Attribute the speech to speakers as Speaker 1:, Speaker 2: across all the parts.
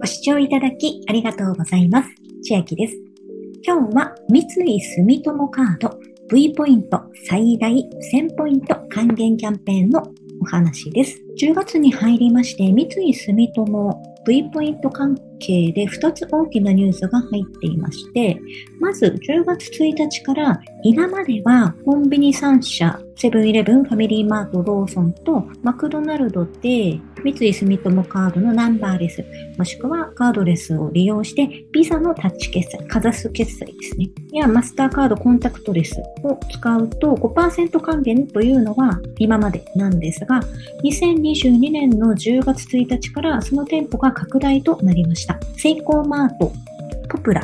Speaker 1: ご視聴いただきありがとうございます。千秋です。今日は三井住友カード V ポイント最大1000ポイント還元キャンペーンのお話です。10月に入りまして、三井住友 V ポイント関係で2つ大きなニュースが入っていまして、まず10月1日から今まではコンビニ3社、セブンイレブン、ファミリーマート、ローソンとマクドナルドで三井住友カードのナンバーレス、もしくはカードレスを利用して、ビザのタッチ決済、かざす決済ですね。やマスターカードコンタクトレスを使うと5%還元というのは今までなんですが、2022年の10月1日からその店舗が拡大となりました。セイコーマート、ポプラ、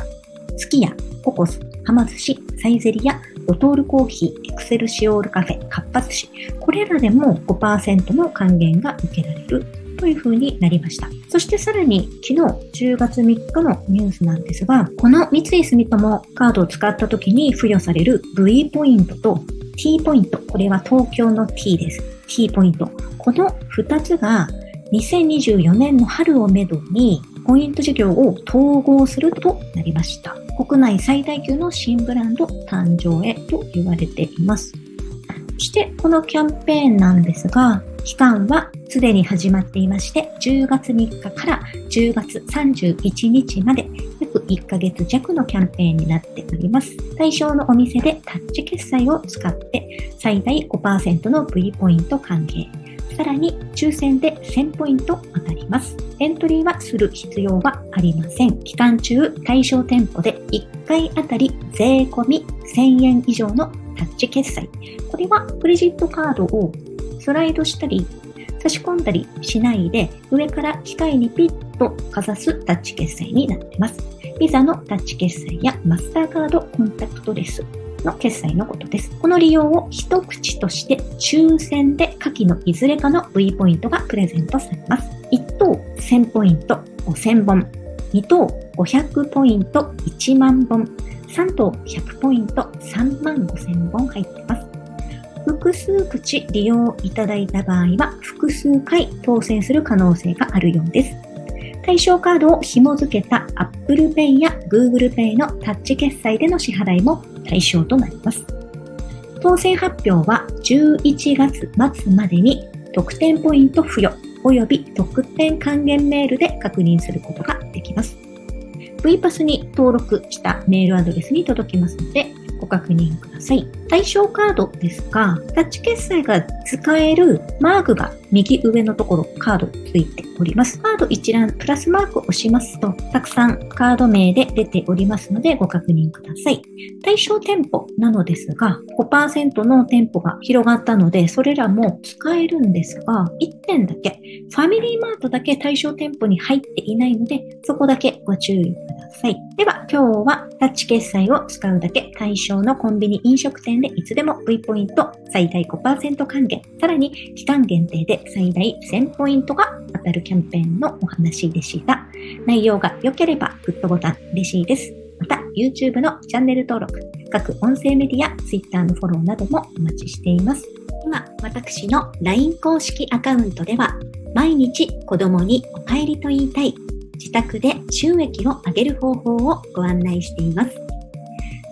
Speaker 1: スキヤ、ココス、はま寿司、サイゼリヤ、ドトールコーヒー、エクセルシオールカフェ、かっぱ寿司、これらでも5%の還元が受けられるという風になりました。そしてさらに昨日10月3日のニュースなんですが、この三井住友カードを使った時に付与される V ポイントと T ポイント、これは東京の T です。T ポイント。この2つが2024年の春をめどにポイント事業を統合するとなりました。国内最大級の新ブランド誕生へと言われています。そしてこのキャンペーンなんですが、期間はすでに始まっていまして、10月3日から10月31日まで約1ヶ月弱のキャンペーンになっております。対象のお店でタッチ決済を使って最大5%の V ポイント還元。さらに抽選で1000ポイント当たります。エントリーはする必要はありません。期間中、対象店舗で1回あたり税込み1000円以上のタッチ決済。これはクレジットカードをスライドしたり差し込んだりしないで上から機械にピッとかざすタッチ決済になっています。ビザのタッチ決済やマスターカードコンタクトレスの決済のことです。この利用を一口として抽選で下記のいずれかの V ポイントがプレゼントされます。1等1000ポイント5000本、2等500ポイント1万本、3等100ポイント3万5000本入っています。複数口利用いただいた場合は複数回当選する可能性があるようです。対象カードを紐付けた Apple Pay や Google Pay のタッチ決済での支払いも対象となります。当選発表は11月末までに特典ポイント付与及び特典還元メールで確認することができます。VPass に登録したメールアドレスに届きますので、ご確認ください。対象カードですが、タッチ決済が使えるマークが右上のところカードついております。カード一覧プラスマークを押しますと、たくさんカード名で出ておりますのでご確認ください。対象店舗なのですが、5%の店舗が広がったので、それらも使えるんですが、1点だけ、ファミリーマートだけ対象店舗に入っていないので、そこだけご注意ください。では、今日はタッチ決済を使うだけ対象のコンビニ飲食店でいつでも V ポイント最大5%還元、さらに期間限定で最大1000ポイントが当たるキャンペーンのお話でした。内容が良ければグッドボタン嬉しいです。また YouTube のチャンネル登録、各音声メディア、Twitter のフォローなどもお待ちしています。今、私の LINE 公式アカウントでは、毎日子供にお帰りと言いたい、自宅で収益を上げる方法をご案内しています。